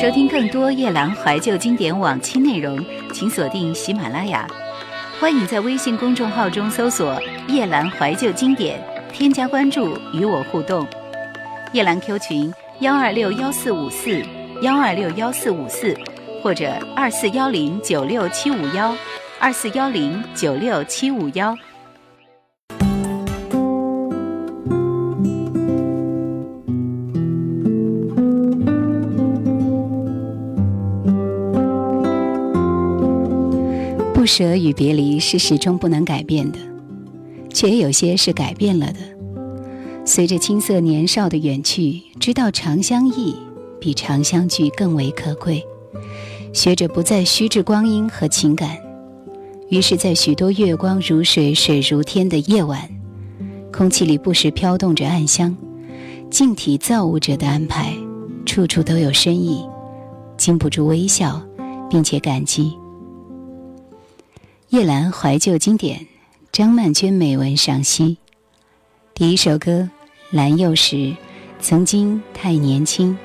收听更多叶兰怀旧经典往期内容，请锁定喜马拉雅。欢迎在微信公众号中搜索“叶兰怀旧经典”，添加关注与我互动。叶兰 Q 群：幺二六幺四五四幺二六幺四五四，或者二四幺零九六七五幺二四幺零九六七五幺。不舍与别离是始终不能改变的，却也有些是改变了的。随着青涩年少的远去，知道长相忆比长相聚更为可贵。学着不再虚掷光阴和情感，于是，在许多月光如水、水如天的夜晚，空气里不时飘动着暗香，静体造物者的安排，处处都有深意，禁不住微笑，并且感激。叶兰怀旧经典，张曼娟美文赏析。第一首歌《蓝又时》，曾经太年轻。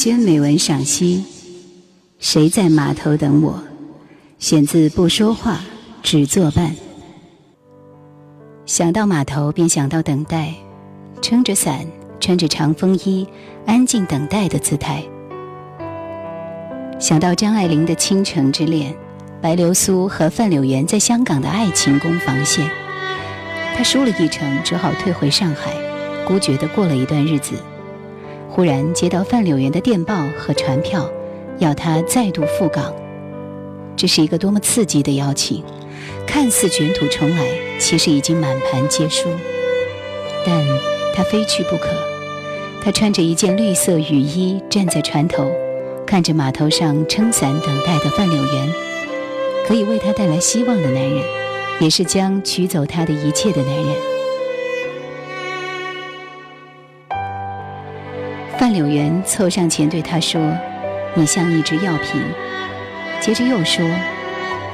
娟美文赏析：谁在码头等我？选自不说话，只作伴。想到码头，便想到等待，撑着伞，穿着长风衣，安静等待的姿态。想到张爱玲的倾城之恋，白流苏和范柳原在香港的爱情攻防线。他输了一程，只好退回上海，孤绝的过了一段日子。忽然接到范柳园的电报和传票，要他再度赴港。这是一个多么刺激的邀请！看似卷土重来，其实已经满盘皆输。但他非去不可。他穿着一件绿色雨衣，站在船头，看着码头上撑伞等待的范柳园，可以为他带来希望的男人，也是将取走他的一切的男人。柳原凑上前对他说：“你像一支药瓶。”接着又说：“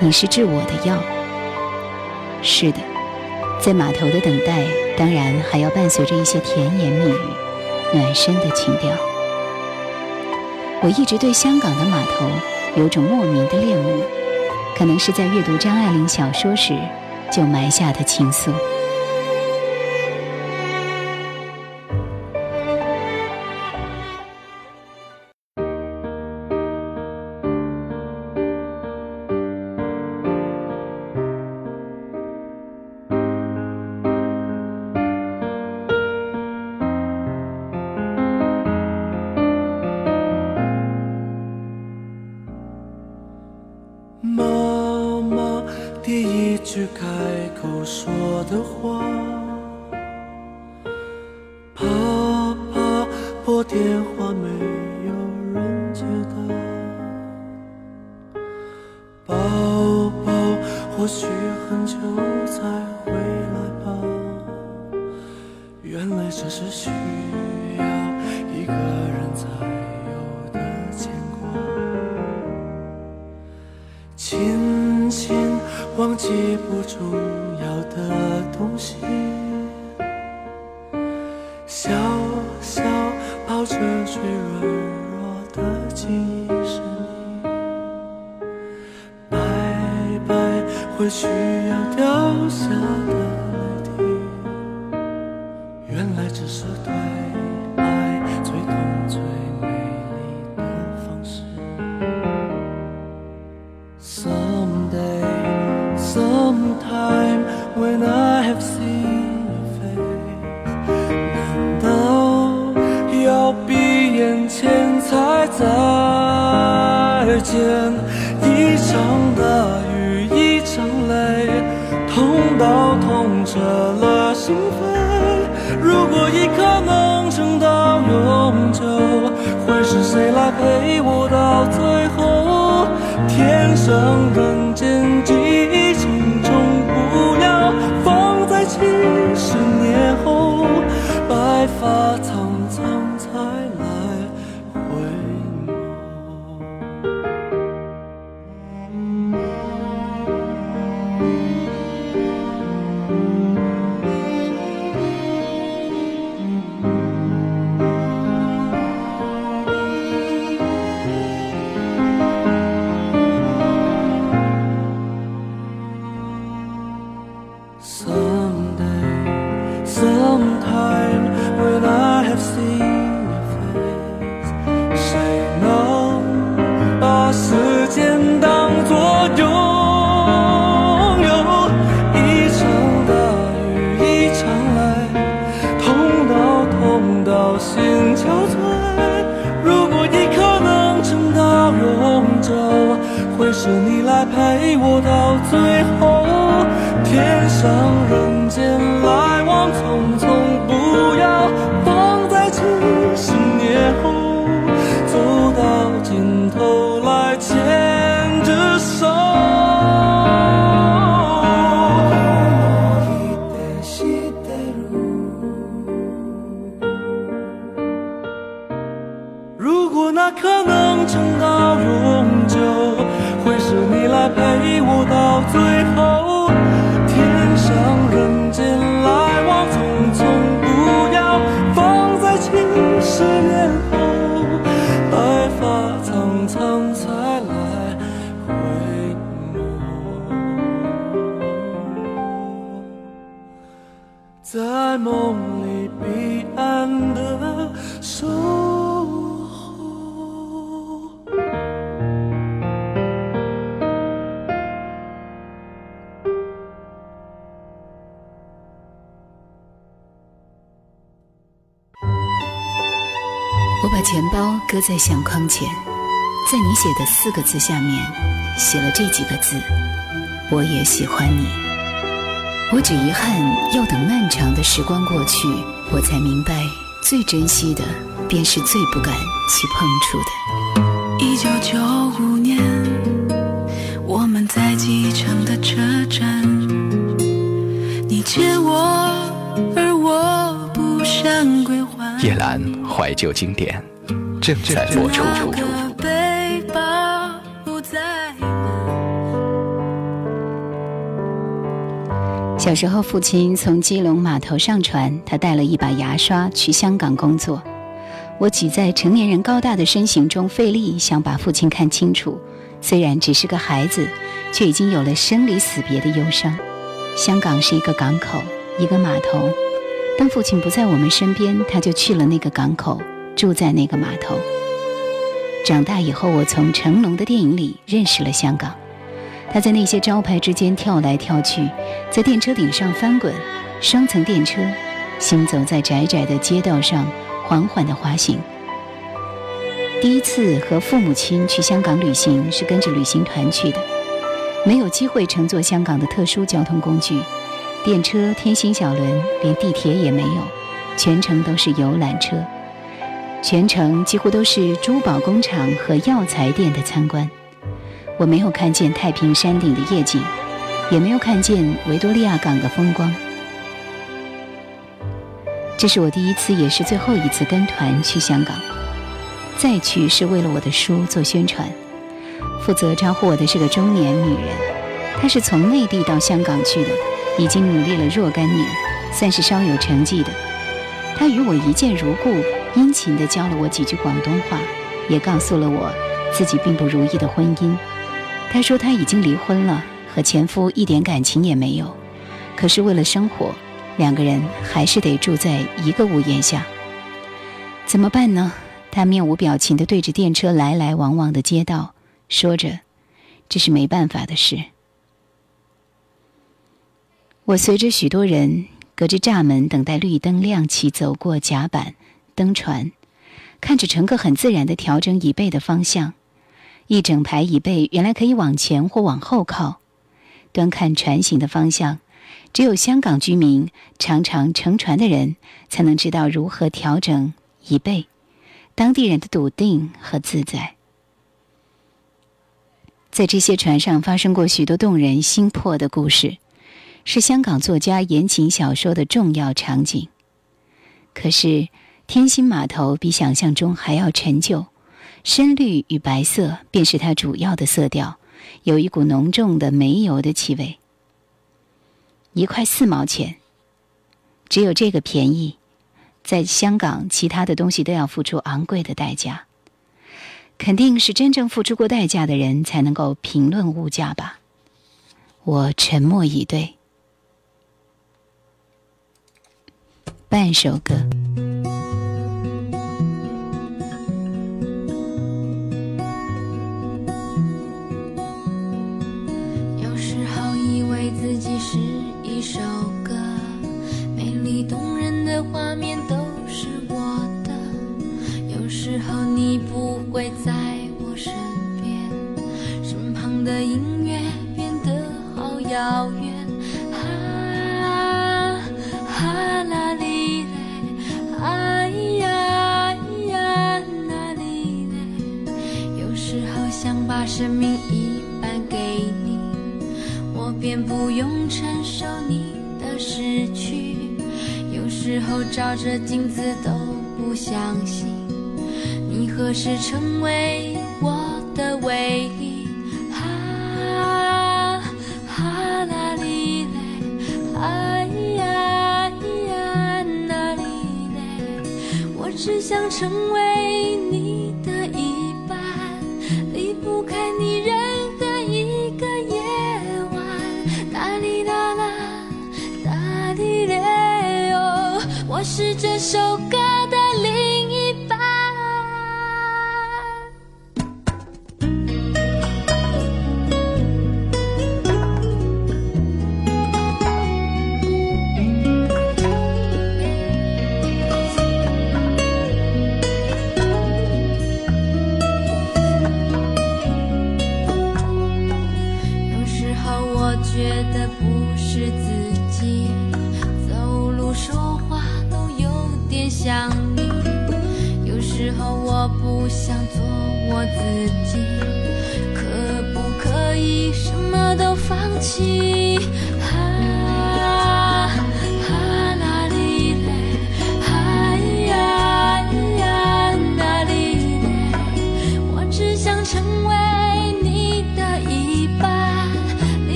你是治我的药。”是的，在码头的等待，当然还要伴随着一些甜言蜜语、暖身的情调。我一直对香港的码头有种莫名的恋慕，可能是在阅读张爱玲小说时就埋下的情愫。钱在相框前，在你写的四个字下面写了这几个字：“我也喜欢你。”我只遗憾要等漫长的时光过去，我才明白，最珍惜的便是最不敢去碰触的。一九九五年，我们在机场的车站，你借我，而我不想归还。叶兰怀旧经典。正在播出。小时候，父亲从基隆码头上船，他带了一把牙刷去香港工作。我挤在成年人高大的身形中，费力想把父亲看清楚。虽然只是个孩子，却已经有了生离死别的忧伤。香港是一个港口，一个码头。当父亲不在我们身边，他就去了那个港口，住在那个码头。长大以后，我从成龙的电影里认识了香港。他在那些招牌之间跳来跳去，在电车顶上翻滚，双层电车，行走在窄窄的街道上。缓缓的滑行。第一次和父母亲去香港旅行是跟着旅行团去的，没有机会乘坐香港的特殊交通工具，电车、天星小轮，连地铁也没有，全程都是游览车。全程几乎都是珠宝工厂和药材店的参观。我没有看见太平山顶的夜景，也没有看见维多利亚港的风光。这是我第一次，也是最后一次跟团去香港。再去是为了我的书做宣传。负责招呼我的是个中年女人，她是从内地到香港去的，已经努力了若干年，算是稍有成绩的。她与我一见如故，殷勤地教了我几句广东话，也告诉了我自己并不如意的婚姻。她说她已经离婚了，和前夫一点感情也没有，可是为了生活。两个人还是得住在一个屋檐下，怎么办呢？他面无表情地对着电车来来往往的街道，说着：“这是没办法的事。”我随着许多人隔着栅门等待绿灯亮起，走过甲板、登船，看着乘客很自然地调整椅背的方向，一整排椅背原来可以往前或往后靠，端看船行的方向。只有香港居民常常乘船的人，才能知道如何调整椅背，当地人的笃定和自在。在这些船上发生过许多动人心魄的故事，是香港作家言情小说的重要场景。可是，天星码头比想象中还要陈旧，深绿与白色便是它主要的色调，有一股浓重的煤油的气味。一块四毛钱，只有这个便宜。在香港，其他的东西都要付出昂贵的代价。肯定是真正付出过代价的人才能够评论物价吧。我沉默以对。半首歌。自己是。一首歌，美丽动人的画面都是我的。有时候你不会在我身边，身旁的音乐变得好遥远。啊，哈啦哩嘞，哎呀呀那哩嘞。有时候想把生命一半给你，我便不用承受你的。失去，有时候照着镜子都不相信，你何时成为我的唯一？哈，哈啦哩嘞，哎呀咿呀那哩嘞，我只想成为你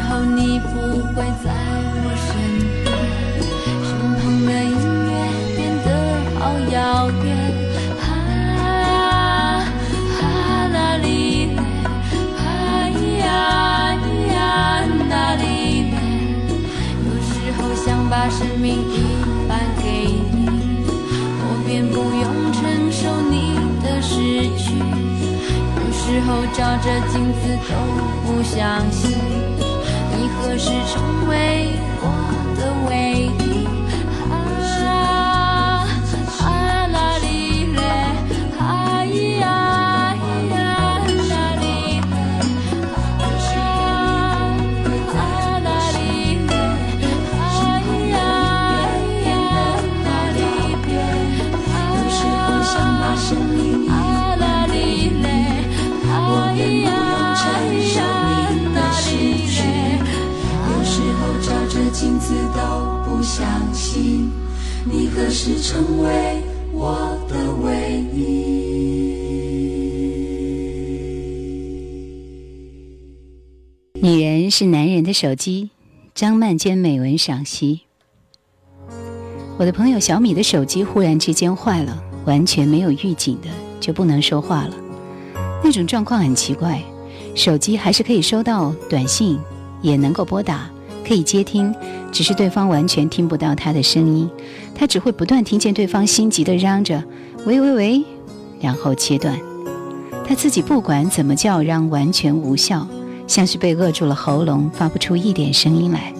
时候你不会在我身边，身旁的音乐变得好遥远。啊啦哩嘞，啊呀呀那里嘞。有时候想把生命一半给你，我便不用承受你的失去。有时候照着镜子都不相信，何时成为我的唯一？是成为我的唯一？女人是男人的手机，张曼娟美文赏析。我的朋友小米的手机忽然之间坏了，完全没有预警的就不能说话了。那种状况很奇怪，手机还是可以收到短信，也能够拨打，可以接听，只是对方完全听不到他的声音，他只会不断听见对方心急的嚷着“喂喂喂”，然后切断。他自己不管怎么叫嚷，完全无效。像是被扼住了喉咙，发不出一点声音来。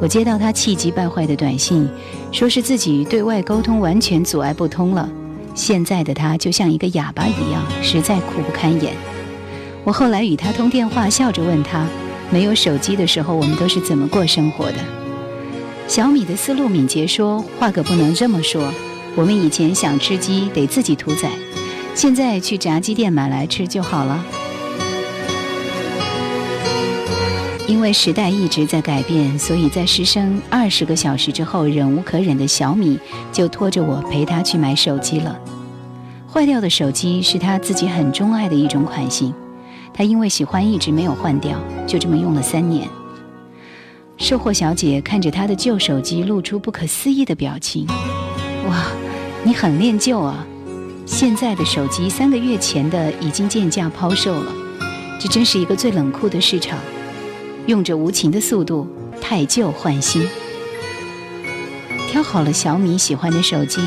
我接到他气急败坏的短信，说是自己对外沟通完全阻碍不通了。现在的他就像一个哑巴一样，实在苦不堪言。我后来与他通电话，笑着问他，没有手机的时候，我们都是怎么过生活的？小米的思路敏捷说：“话可不能这么说，我们以前想吃鸡得自己屠宰，现在去炸鸡店买来吃就好了。”因为时代一直在改变，所以在失声二十个小时之后，忍无可忍的小米就拖着我陪他去买手机了。坏掉的手机是他自己很钟爱的一种款型，他因为喜欢一直没有换掉，就这么用了三年。售货小姐看着他的旧手机，露出不可思议的表情：“哇，你很恋旧啊！现在的手机三个月前的已经贱价抛售了，这真是一个最冷酷的市场。”用着无情的速度，汰旧换新。挑好了小米喜欢的手机，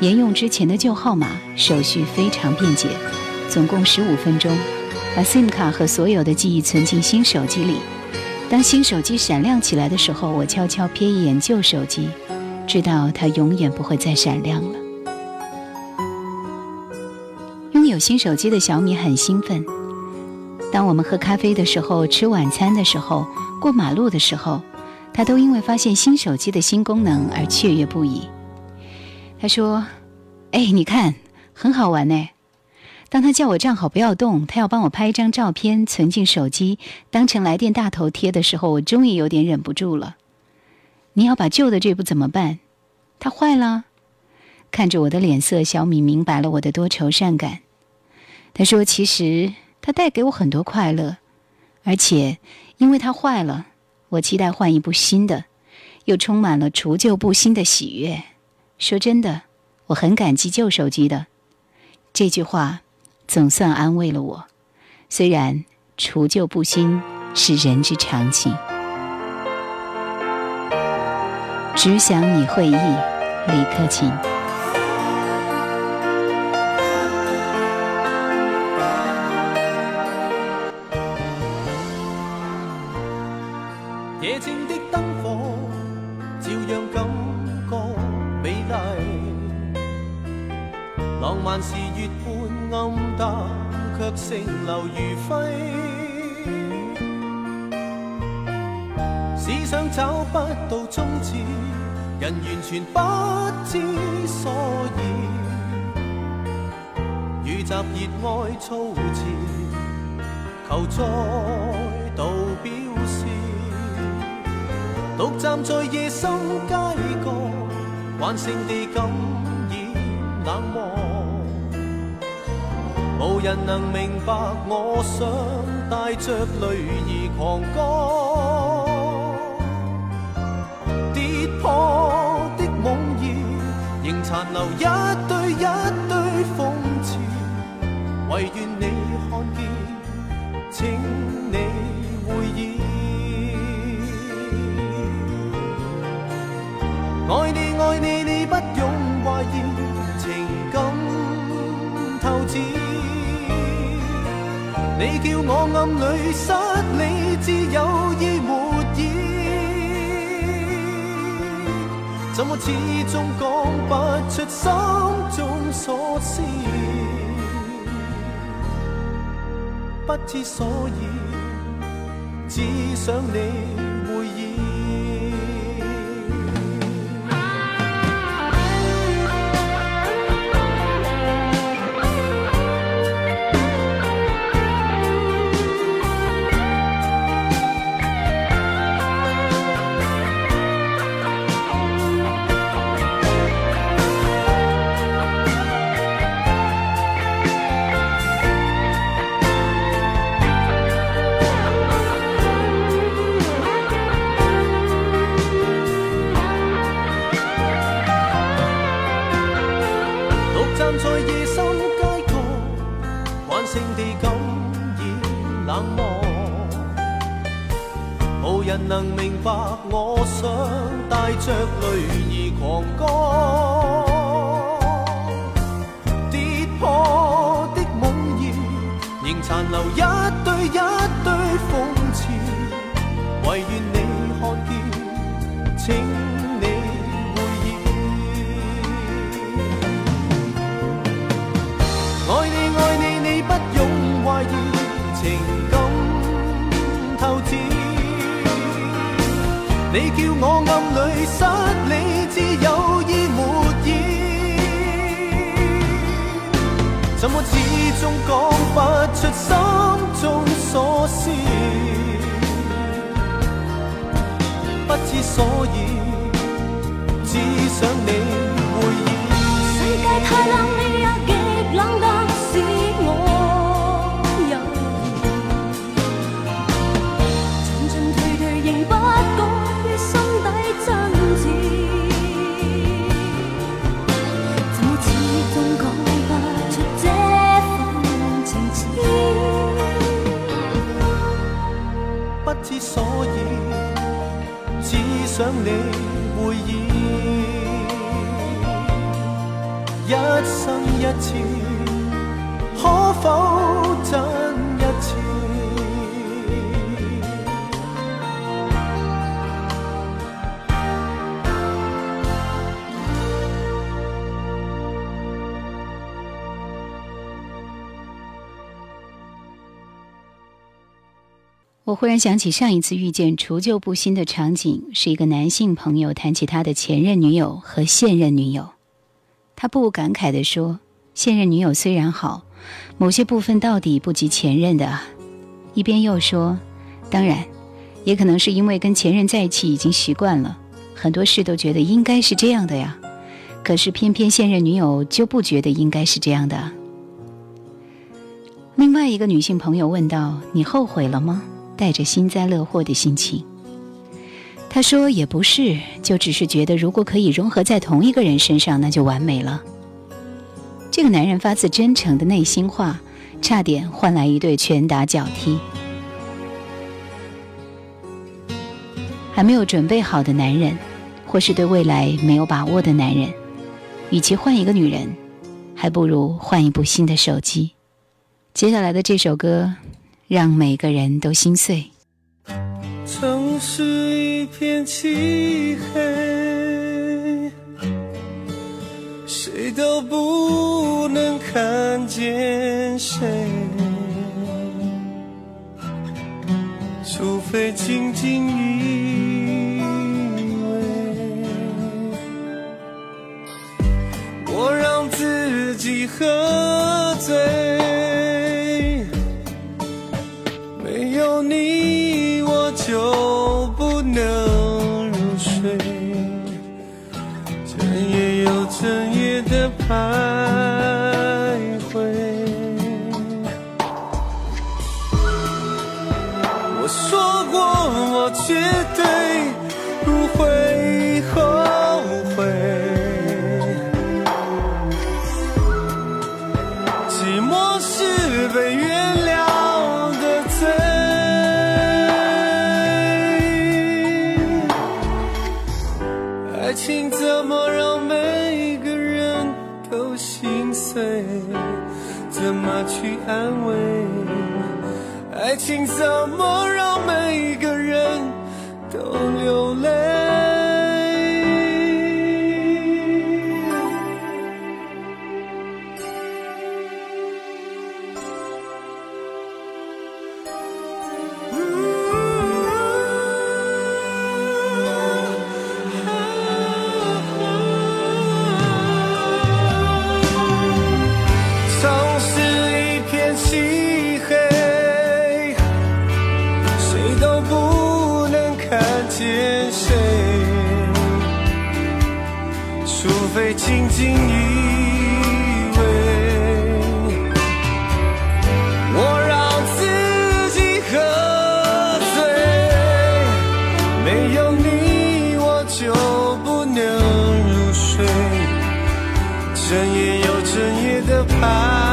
沿用之前的旧号码，手续非常便捷，总共十五分钟，把 SIM 卡和所有的记忆存进新手机里。当新手机闪亮起来的时候，我悄悄瞥一眼旧手机，知道它永远不会再闪亮了。拥有新手机的小米很兴奋。当我们喝咖啡的时候、吃晚餐的时候、过马路的时候，他都因为发现新手机的新功能而雀跃不已。他说：“哎，你看，很好玩呢。”当他叫我站好不要动，他要帮我拍一张照片存进手机，当成来电大头贴的时候，我终于有点忍不住了。你要把旧的这部怎么办？它坏了。看着我的脸色，小米明白了我的多愁善感。他说：“其实。”它带给我很多快乐，而且因为它坏了，我期待换一部新的，又充满了除旧布新的喜悦。说真的，我很感激旧手机的。这句话总算安慰了我，虽然除旧布新是人之常情。只想你会意，李克勤。星流如飞。思想找不到终止，人完全不知所以。雨集热爱操持，求再度表示。独站在夜深街角，万性地感染冷漠。无人能明白我想带着泪儿狂歌。跌破的梦儿，仍残留一堆一堆讽刺，唯愿你看见，请你会意。爱你爱你，你不用怀疑，情感透支。你叫我暗里失理智，有意没意？怎么始终讲不出心中所思？不知所以，只想你仍不改心底真挚。怎么始终讲不出这份情痴？不知所以，只想你回意。一生一次，忽然想起上一次遇见除旧布新的场景，是一个男性朋友谈起他的前任女友和现任女友，他不无感慨地说：“现任女友虽然好，某些部分到底不及前任的。”一边又说：“当然，也可能是因为跟前任在一起已经习惯了，很多事都觉得应该是这样的呀。可是偏偏现任女友就不觉得应该是这样的。”另外一个女性朋友问道：“你后悔了吗？”带着幸灾乐祸的心情。他说：“也不是，就只是觉得如果可以融合在同一个人身上，那就完美了。”这个男人发自真诚的内心话，差点换来一对拳打脚踢。还没有准备好的男人，或是对未来没有把握的男人，与其换一个女人，还不如换一部新的手机。接下来的这首歌。让每个人都心碎。城市一片漆黑，谁都不能看见谁，除非紧紧依偎。我让自己喝爱整夜又整夜的盼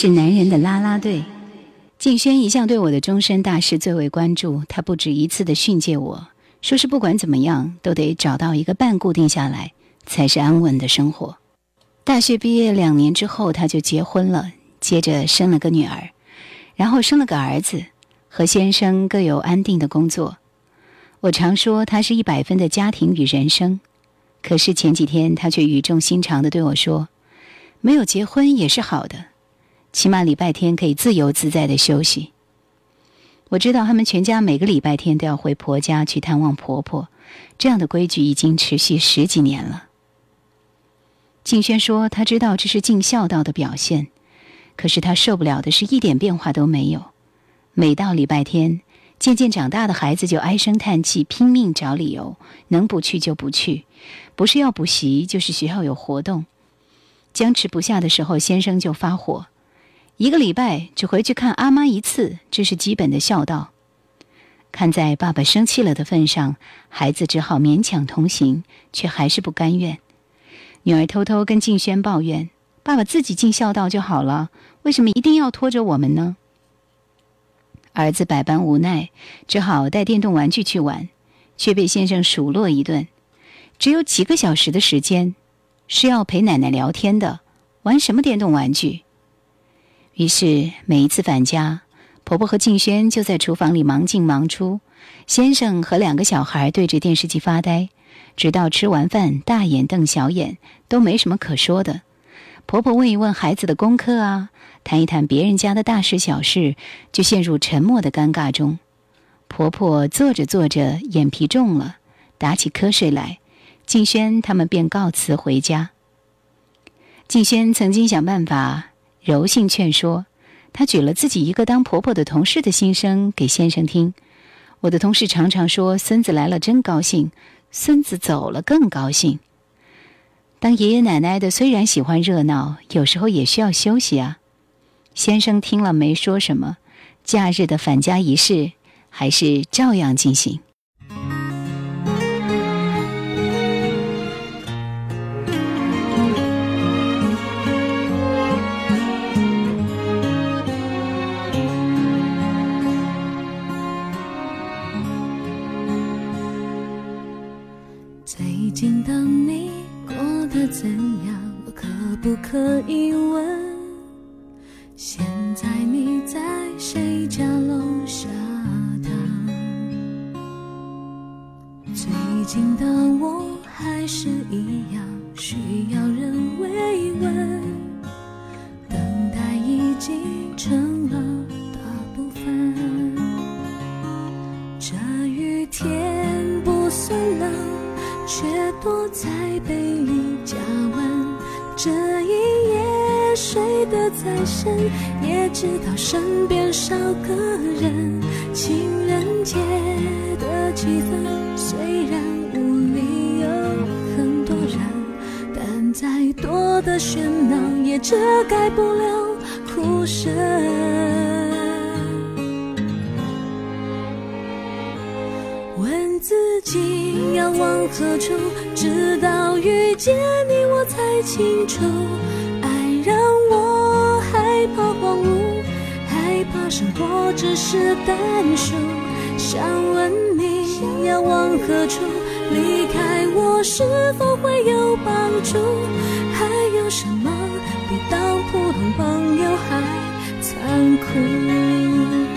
是男人的啦啦队。静轩一向对我的终身大事最为关注，他不止一次的训诫我，说是不管怎么样都得找到一个伴固定下来，才是安稳的生活。大学毕业两年之后，他就结婚了，接着生了个女儿，然后生了个儿子，和先生各有安定的工作。我常说他是一百分的家庭与人生，可是前几天他却语重心长的对我说：“没有结婚也是好的。”起码礼拜天可以自由自在的休息。我知道他们全家每个礼拜天都要回婆家去探望婆婆，这样的规矩已经持续十几年了。静轩说，他知道这是尽孝道的表现，可是他受不了的是一点变化都没有。每到礼拜天，渐渐长大的孩子就唉声叹气，拼命找理由，能不去就不去，不是要补习，就是学校有活动。僵持不下的时候，先生就发火。一个礼拜只回去看阿妈一次，这是基本的孝道。看在爸爸生气了的份上，孩子只好勉强同行，却还是不甘愿。女儿偷偷跟静轩抱怨：“爸爸自己尽孝道就好了，为什么一定要拖着我们呢？”儿子百般无奈，只好带电动玩具去玩，却被先生数落一顿：“只有几个小时的时间，是要陪奶奶聊天的，玩什么电动玩具？”于是每一次返家，婆婆和静轩就在厨房里忙进忙出，先生和两个小孩对着电视机发呆，直到吃完饭大眼瞪小眼，都没什么可说的。婆婆问一问孩子的功课啊，谈一谈别人家的大事小事，就陷入沉默的尴尬中。婆婆坐着坐着眼皮重了，打起瞌睡来，静轩他们便告辞回家。静轩曾经想办法。柔性劝说，她举了自己一个当婆婆的同事的心声给先生听。我的同事常常说：“孙子来了真高兴，孙子走了更高兴。”当爷爷奶奶的虽然喜欢热闹，有时候也需要休息啊。先生听了没说什么，假日的返家仪式还是照样进行。怎样？我可不可以问？现在你在谁家楼下等？最近的我还是一样需要人慰问，等待已经成了大部分。这雨天不算冷，却躲在。这一夜睡得再深，也知道身边少个人。情人节的气氛虽然屋里有很多人，但再多的喧闹也遮盖不了哭声。自己要往何处，直到遇见你，我才清楚，爱让我害怕荒芜，害怕生活只是单数。想问你要往何处，离开我是否会有帮助？还有什么比当普通朋友还残酷？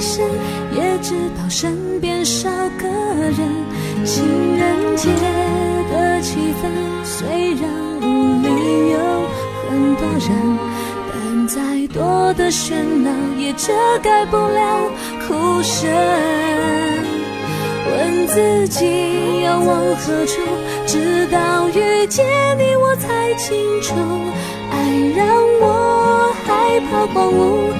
深，也知道身边少个人。情人节的气氛虽然屋里有很多人，但再多的喧闹也遮盖不了哭声。问自己要往何处，直到遇见你，我才清楚，爱让我害怕荒芜，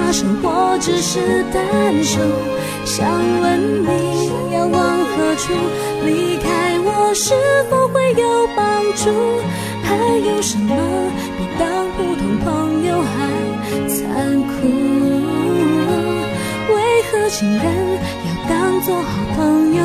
害怕生活只是单手。想问你要往何处，离开我是否会有帮助？还有什么比当普通朋友还残酷？为何情人要当做好朋友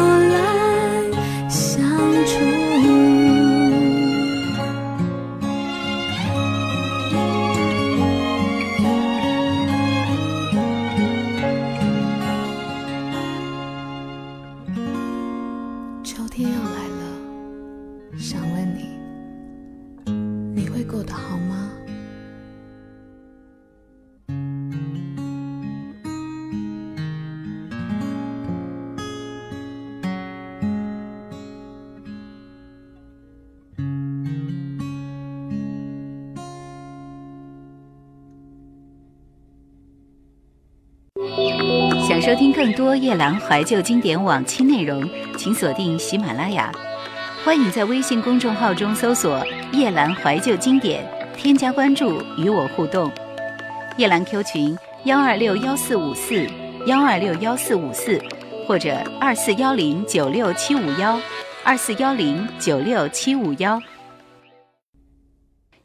听更多夜兰怀旧经典往期内容，请锁定喜马拉雅。欢迎在微信公众号中搜索“夜兰怀旧经典”，添加关注与我互动。夜兰 Q 群幺二六幺四五四幺二六幺四五四，或者二四幺零九六七五幺二四幺零九六七五幺。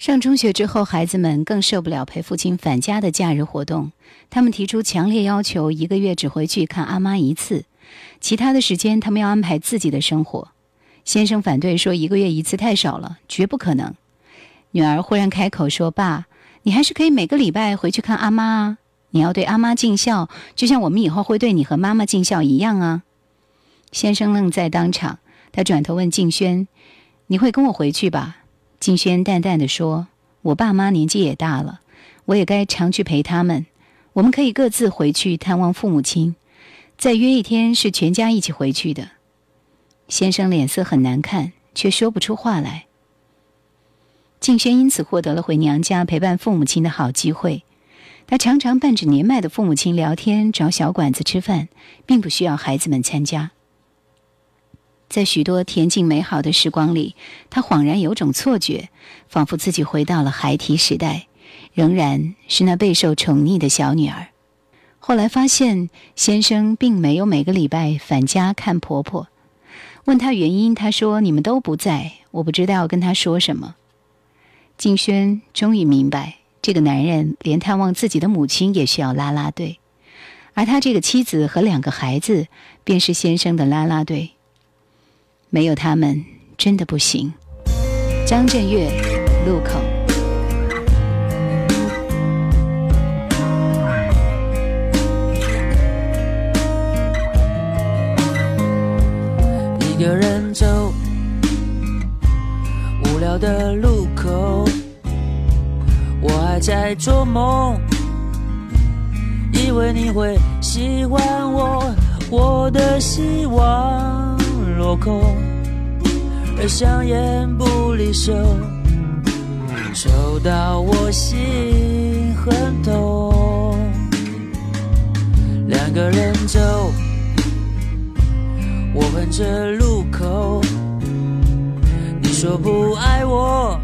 上中学之后，孩子们更受不了陪父亲返家的假日活动。他们提出强烈要求，一个月只回去看阿妈一次，其他的时间他们要安排自己的生活。先生反对说，一个月一次太少了，绝不可能。女儿忽然开口说：“爸，你还是可以每个礼拜回去看阿妈啊！你要对阿妈尽孝，就像我们以后会对你和妈妈尽孝一样啊！”先生愣在当场，他转头问静轩：“你会跟我回去吧？”静轩淡淡的说：“我爸妈年纪也大了，我也该常去陪他们。我们可以各自回去探望父母亲，再约一天是全家一起回去的。”先生脸色很难看，却说不出话来。静轩因此获得了回娘家陪伴父母亲的好机会。他常常伴着年迈的父母亲聊天，找小馆子吃饭，并不需要孩子们参加。在许多恬静美好的时光里，他恍然有种错觉，仿佛自己回到了孩提时代，仍然是那备受宠溺的小女儿。后来发现先生并没有每个礼拜返家看婆婆，问他原因，他说：“你们都不在，我不知道要跟他说什么。”静轩终于明白，这个男人连探望自己的母亲也需要拉拉队，而他这个妻子和两个孩子便是先生的拉拉队。没有他们，真的不行。张震岳，路口。一个人走，无聊的路口，我还在做梦，以为你会喜欢我，我的希望落空。而香烟不离手，抽到我心很痛。两个人走，我哼着路口。你说不爱我，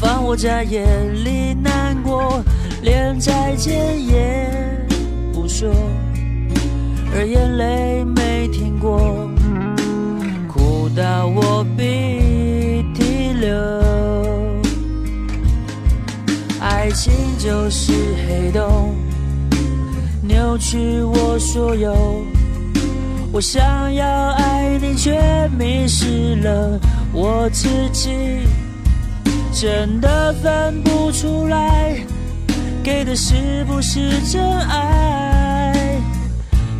放我在眼里难过，连再见也不说，而眼泪没停过。到我鼻涕流，爱情就是黑洞，扭曲我所有。我想要爱你，却迷失了我自己，真的分不出来，给的是不是真爱？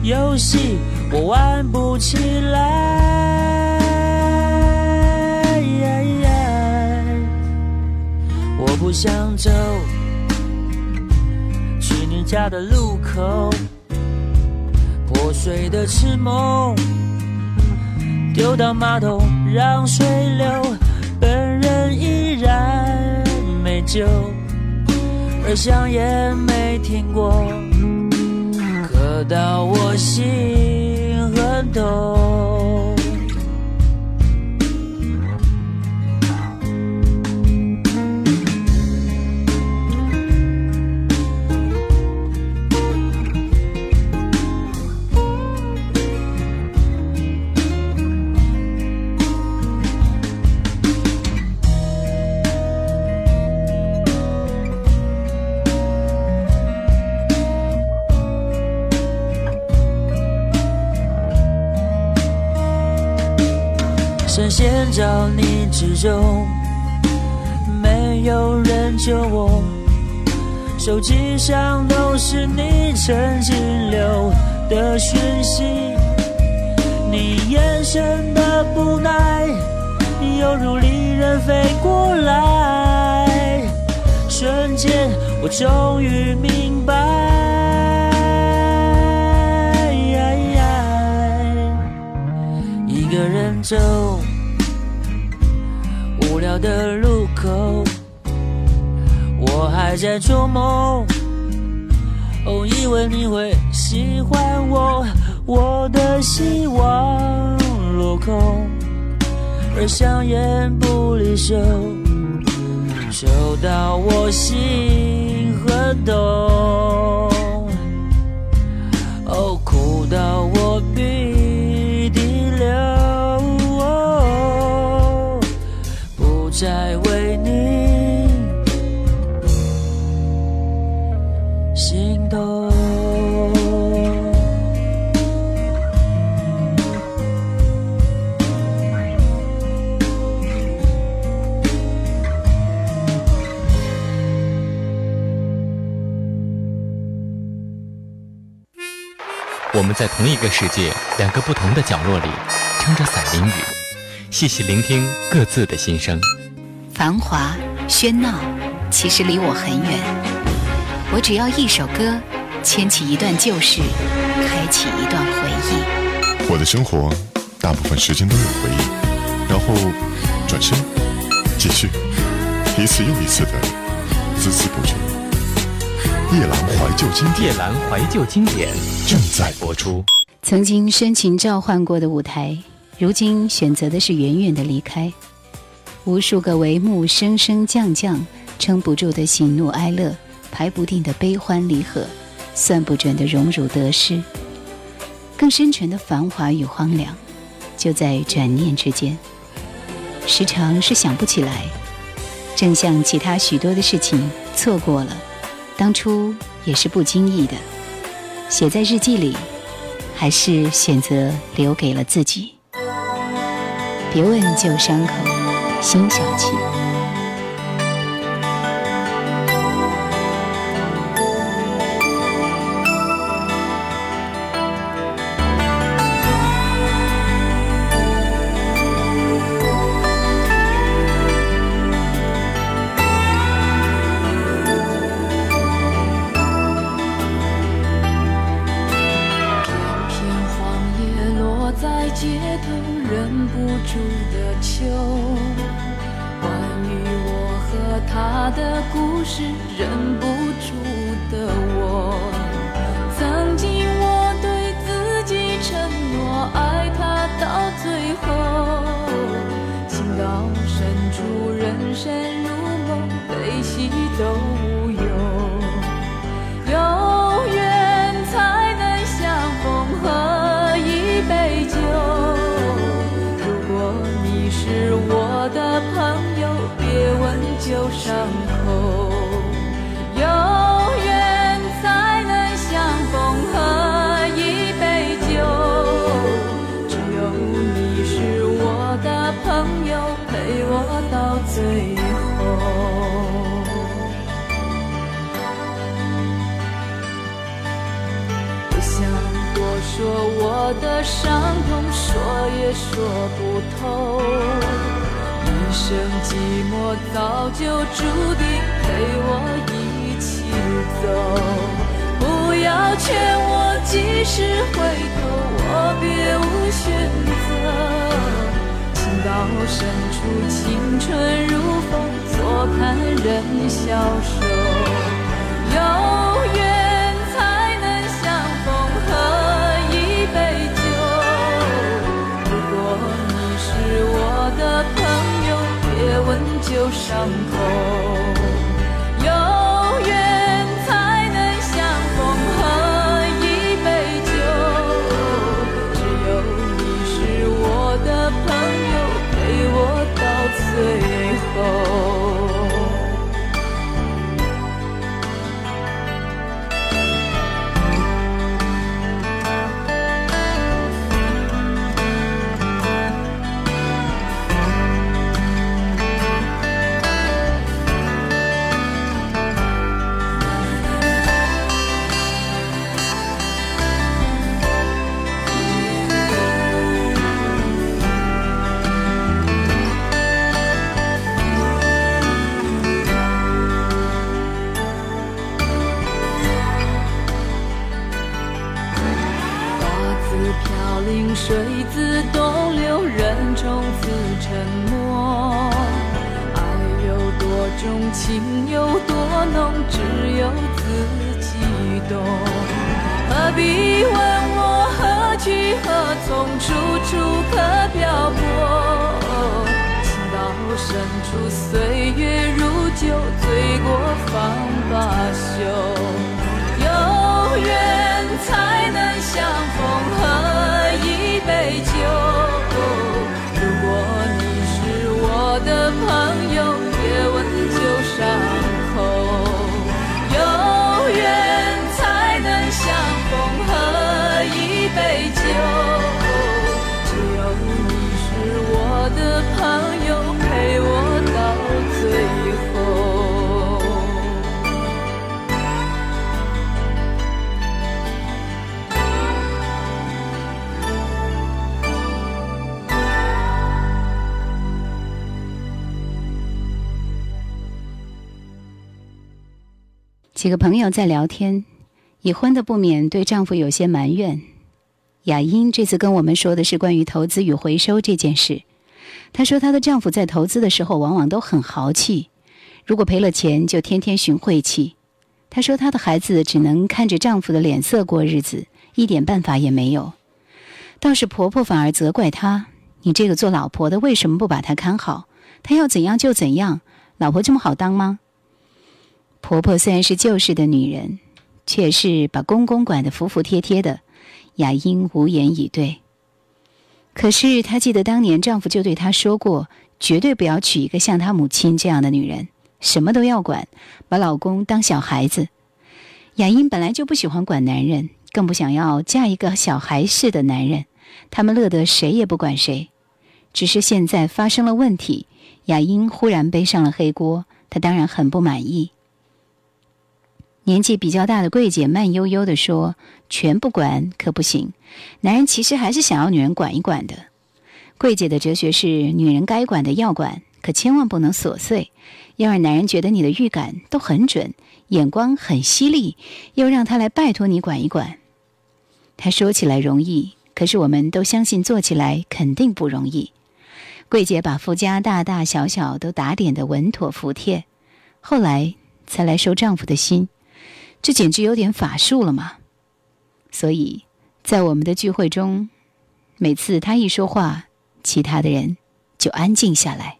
游戏我玩不起来。不想走，去你家的路口，破碎的痴梦，丢到马桶让水流，本人依然没救，而香烟没停过，刻到我心很痛。找你之中，没有人救我。手机上都是你曾经留的讯息，你眼神的不耐，犹如利刃飞过来。瞬间，我终于明白，一个人走。的路口，我还在做梦。哦，以为你会喜欢我，我的希望落空，而香烟不离手，抽到我心很痛。在同一个世界，两个不同的角落里，撑着伞淋雨，细细聆听各自的心声。繁华喧闹，其实离我很远。我只要一首歌，牵起一段旧事，开启一段回忆。我的生活，大部分时间都有回忆，然后转身继续，一次又一次的孜孜不倦。夜阑怀旧经典，夜阑怀旧经典正在播出。曾经深情召唤过的舞台，如今选择的是远远的离开。无数个帷幕升升降降，撑不住的喜怒哀乐，排不定的悲欢离合，算不准的荣辱得失，更深沉的繁华与荒凉，就在转念之间。时常是想不起来，正像其他许多的事情错过了，当初也是不经意的，写在日记里，还是选择留给了自己。别问旧伤口，新小气。我，也说不透。一生寂寞早就注定陪我一起走。不要劝我及时回头，我别无选择。情到深处，青春如风，坐看人消瘦。有很久伤口。情有多浓，只有自己懂。何必问我何去何从，处处可漂泊。情到深处，岁月如酒，醉过方罢休。有缘才能相逢，几个朋友在聊天，已婚的不免对丈夫有些埋怨。雅英这次跟我们说的是关于投资与回收这件事。她说她的丈夫在投资的时候往往都很豪气，如果赔了钱就天天寻晦气。她说她的孩子只能看着丈夫的脸色过日子，一点办法也没有。倒是婆婆反而责怪她：“你这个做老婆的为什么不把她看好？她要怎样就怎样，老婆这么好当吗？”婆婆虽然是旧式的女人，却是把公公管得服服帖帖的。雅英无言以对。可是她记得当年丈夫就对她说过，绝对不要娶一个像她母亲这样的女人，什么都要管，把老公当小孩子。雅英本来就不喜欢管男人，更不想要嫁一个小孩似的男人。他们乐得谁也不管谁。只是现在发生了问题，雅英忽然背上了黑锅，她当然很不满意。年纪比较大的桂姐慢悠悠地说：“全不管可不行，男人其实还是想要女人管一管的。”桂姐的哲学是：女人该管的要管，可千万不能琐碎，要让男人觉得你的预感都很准，眼光很犀利，又让他来拜托你管一管。她说起来容易，可是我们都相信做起来肯定不容易。桂姐把夫家大大小小都打点的稳妥服帖，后来才来收丈夫的心，这简直有点法术了嘛！所以在我们的聚会中，每次他一说话，其他的人就安静下来。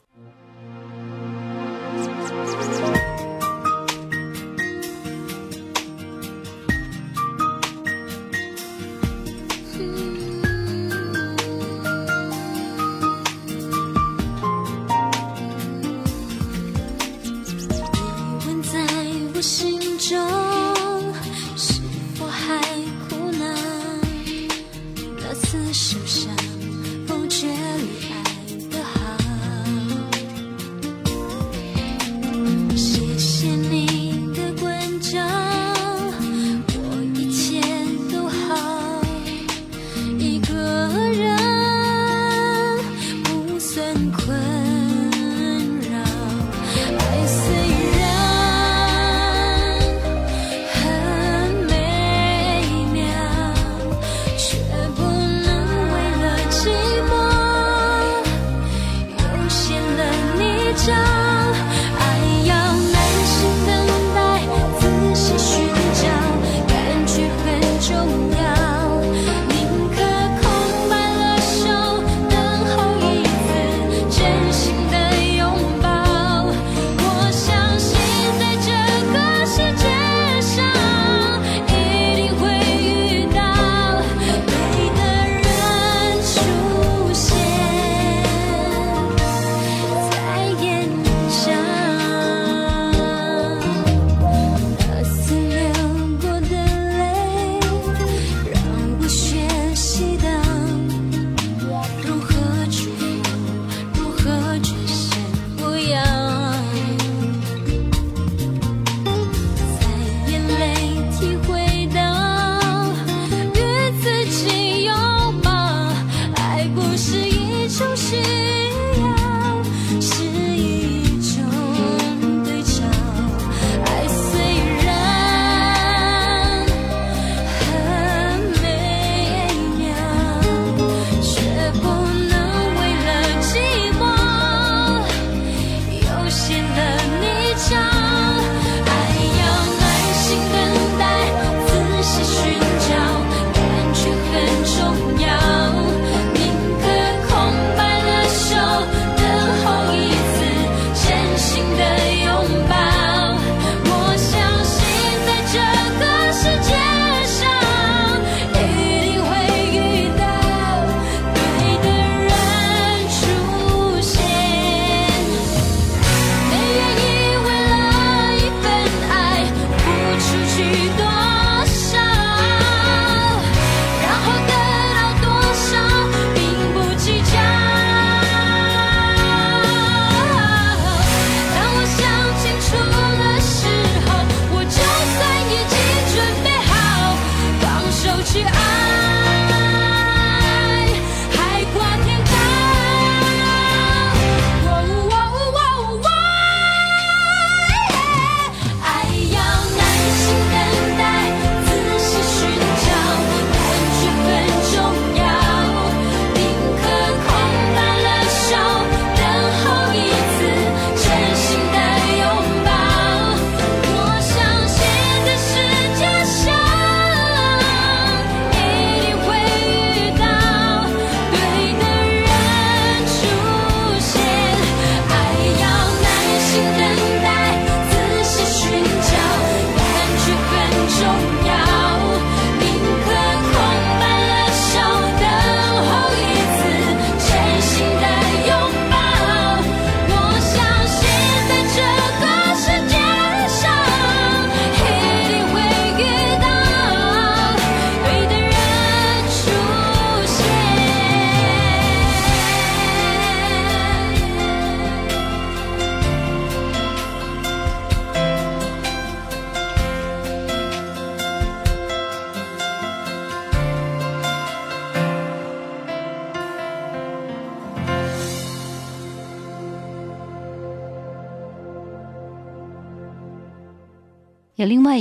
家。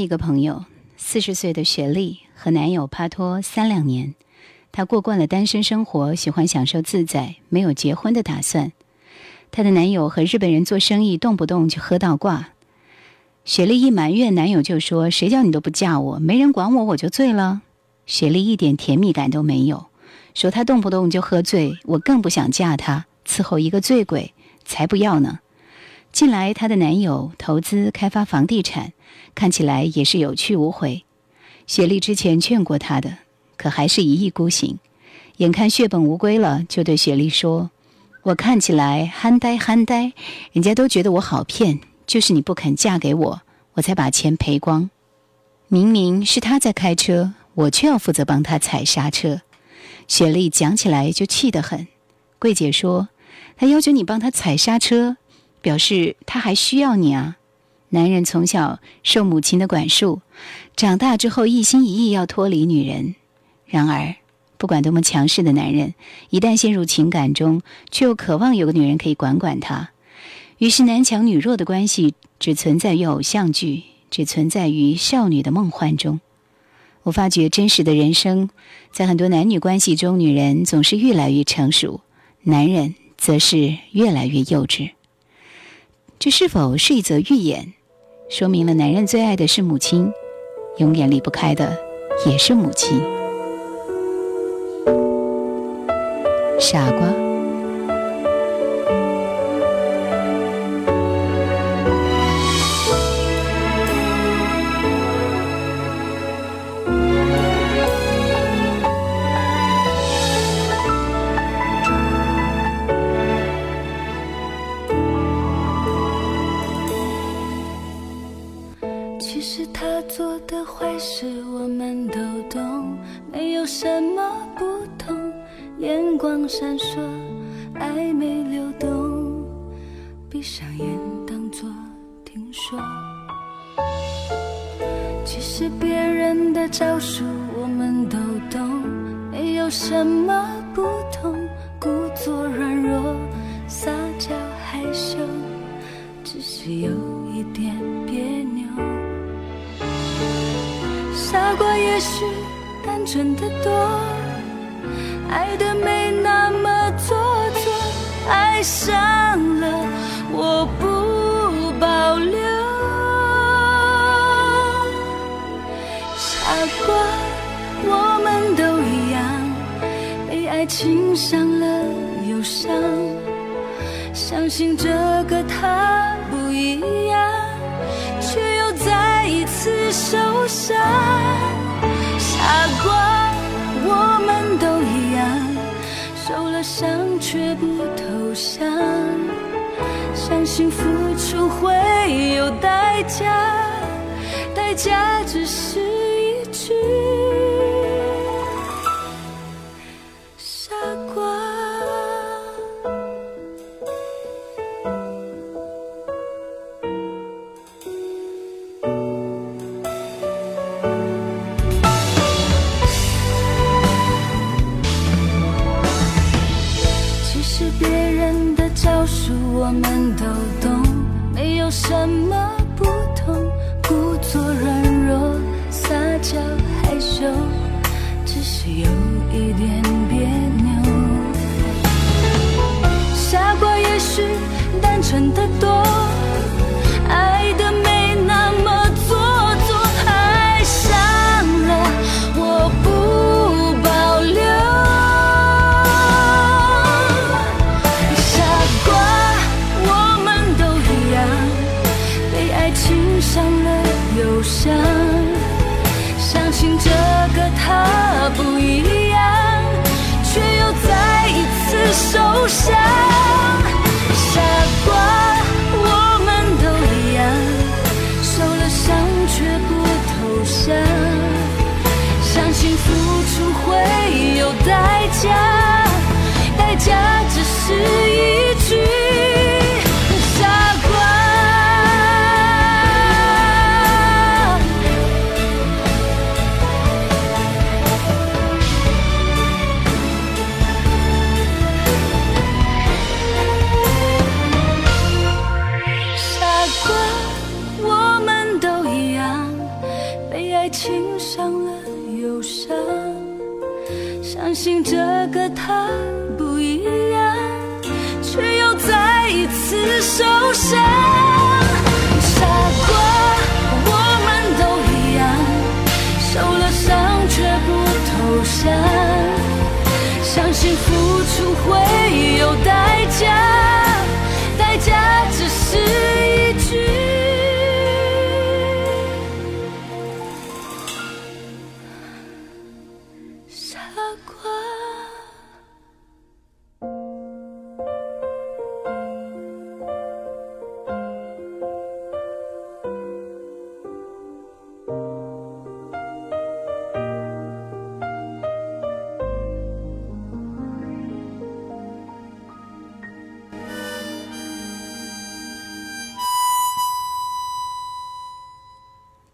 一个朋友，四十岁的雪莉和男友帕托三两年，她过惯了单身生活，喜欢享受自在，没有结婚的打算。她的男友和日本人做生意，动不动就喝到挂。雪莉一埋怨男友，就说：“谁叫你都不嫁我，没人管我，我就醉了。”雪莉一点甜蜜感都没有，说他动不动就喝醉，我更不想嫁他，伺候一个醉鬼，才不要呢。近来她的男友投资开发房地产，看起来也是有去无回。雪莉之前劝过他的，可还是一意孤行。眼看血本无归了，就对雪莉说：“我看起来憨呆憨呆，人家都觉得我好骗，就是你不肯嫁给我，我才把钱赔光。明明是他在开车。”我却要负责帮他踩刹车，雪莉讲起来就气得很。桂姐说：“她要求你帮她踩刹车，表示他还需要你啊。”男人从小受母亲的管束，长大之后一心一意要脱离女人。然而，不管多么强势的男人，一旦陷入情感中，却又渴望有个女人可以管管他。于是，男强女弱的关系只存在于偶像剧，只存在于少女的梦幻中。我发觉真实的人生，在很多男女关系中，女人总是越来越成熟，男人则是越来越幼稚。这是否是一则寓言？说明了男人最爱的是母亲，永远离不开的也是母亲。傻瓜。做的坏事我们都懂，没有什么不同。眼光闪烁，暧昧流动，闭上眼当作听说。其实别人的招数我们都懂，没有什么不同，故作软弱，撒娇害羞，只是有一点别扭。傻瓜也许单纯的多，爱的没那么做作。爱上了，我不保留。傻瓜，我们都一样，被爱情伤了忧伤。相信这个他不一样，次受伤。傻瓜，我们都一样。受了伤却不投降，相信付出会有代价，代价只是一句。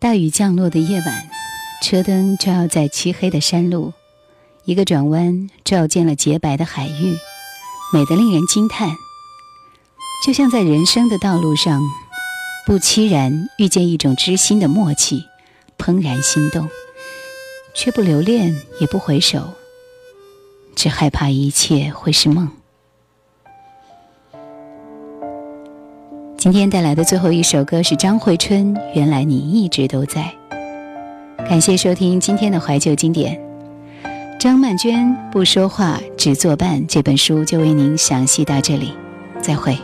大雨降落的夜晚，车灯照耀在漆黑的山路，一个转弯照见了洁白的海域，美得令人惊叹。就像在人生的道路上，不期然遇见一种知心的默契，怦然心动，却不留恋，也不回首，只害怕一切会是梦。今天带来的最后一首歌是张惠春，《原来你一直都在》。感谢收听今天的怀旧经典。张曼娟《不说话只作伴》这本书就为您详细到这里，再会。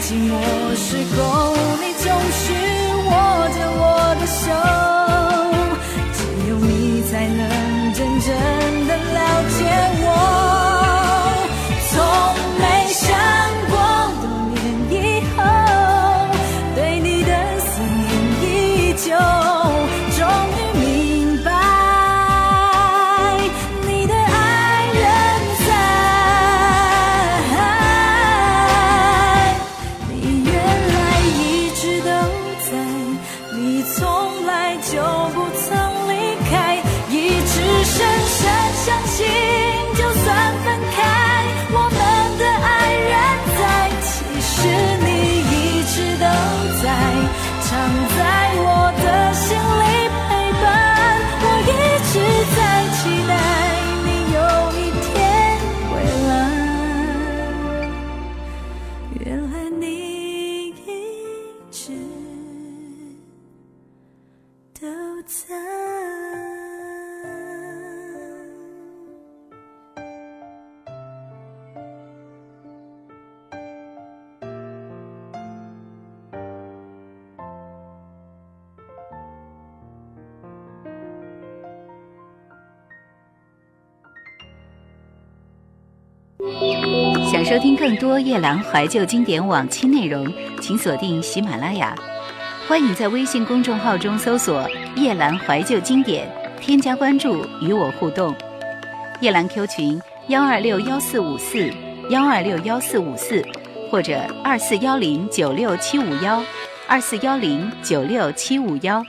寂寞时候，你总是握着我的手，听更多夜兰怀旧经典往期内容，请锁定喜马拉雅。欢迎在微信公众号中搜索“夜兰怀旧经典”，添加关注与我互动。夜兰 Q 群幺二六幺四五四幺二六幺四五四，或者二四幺零九六七五幺二四幺零九六七五幺。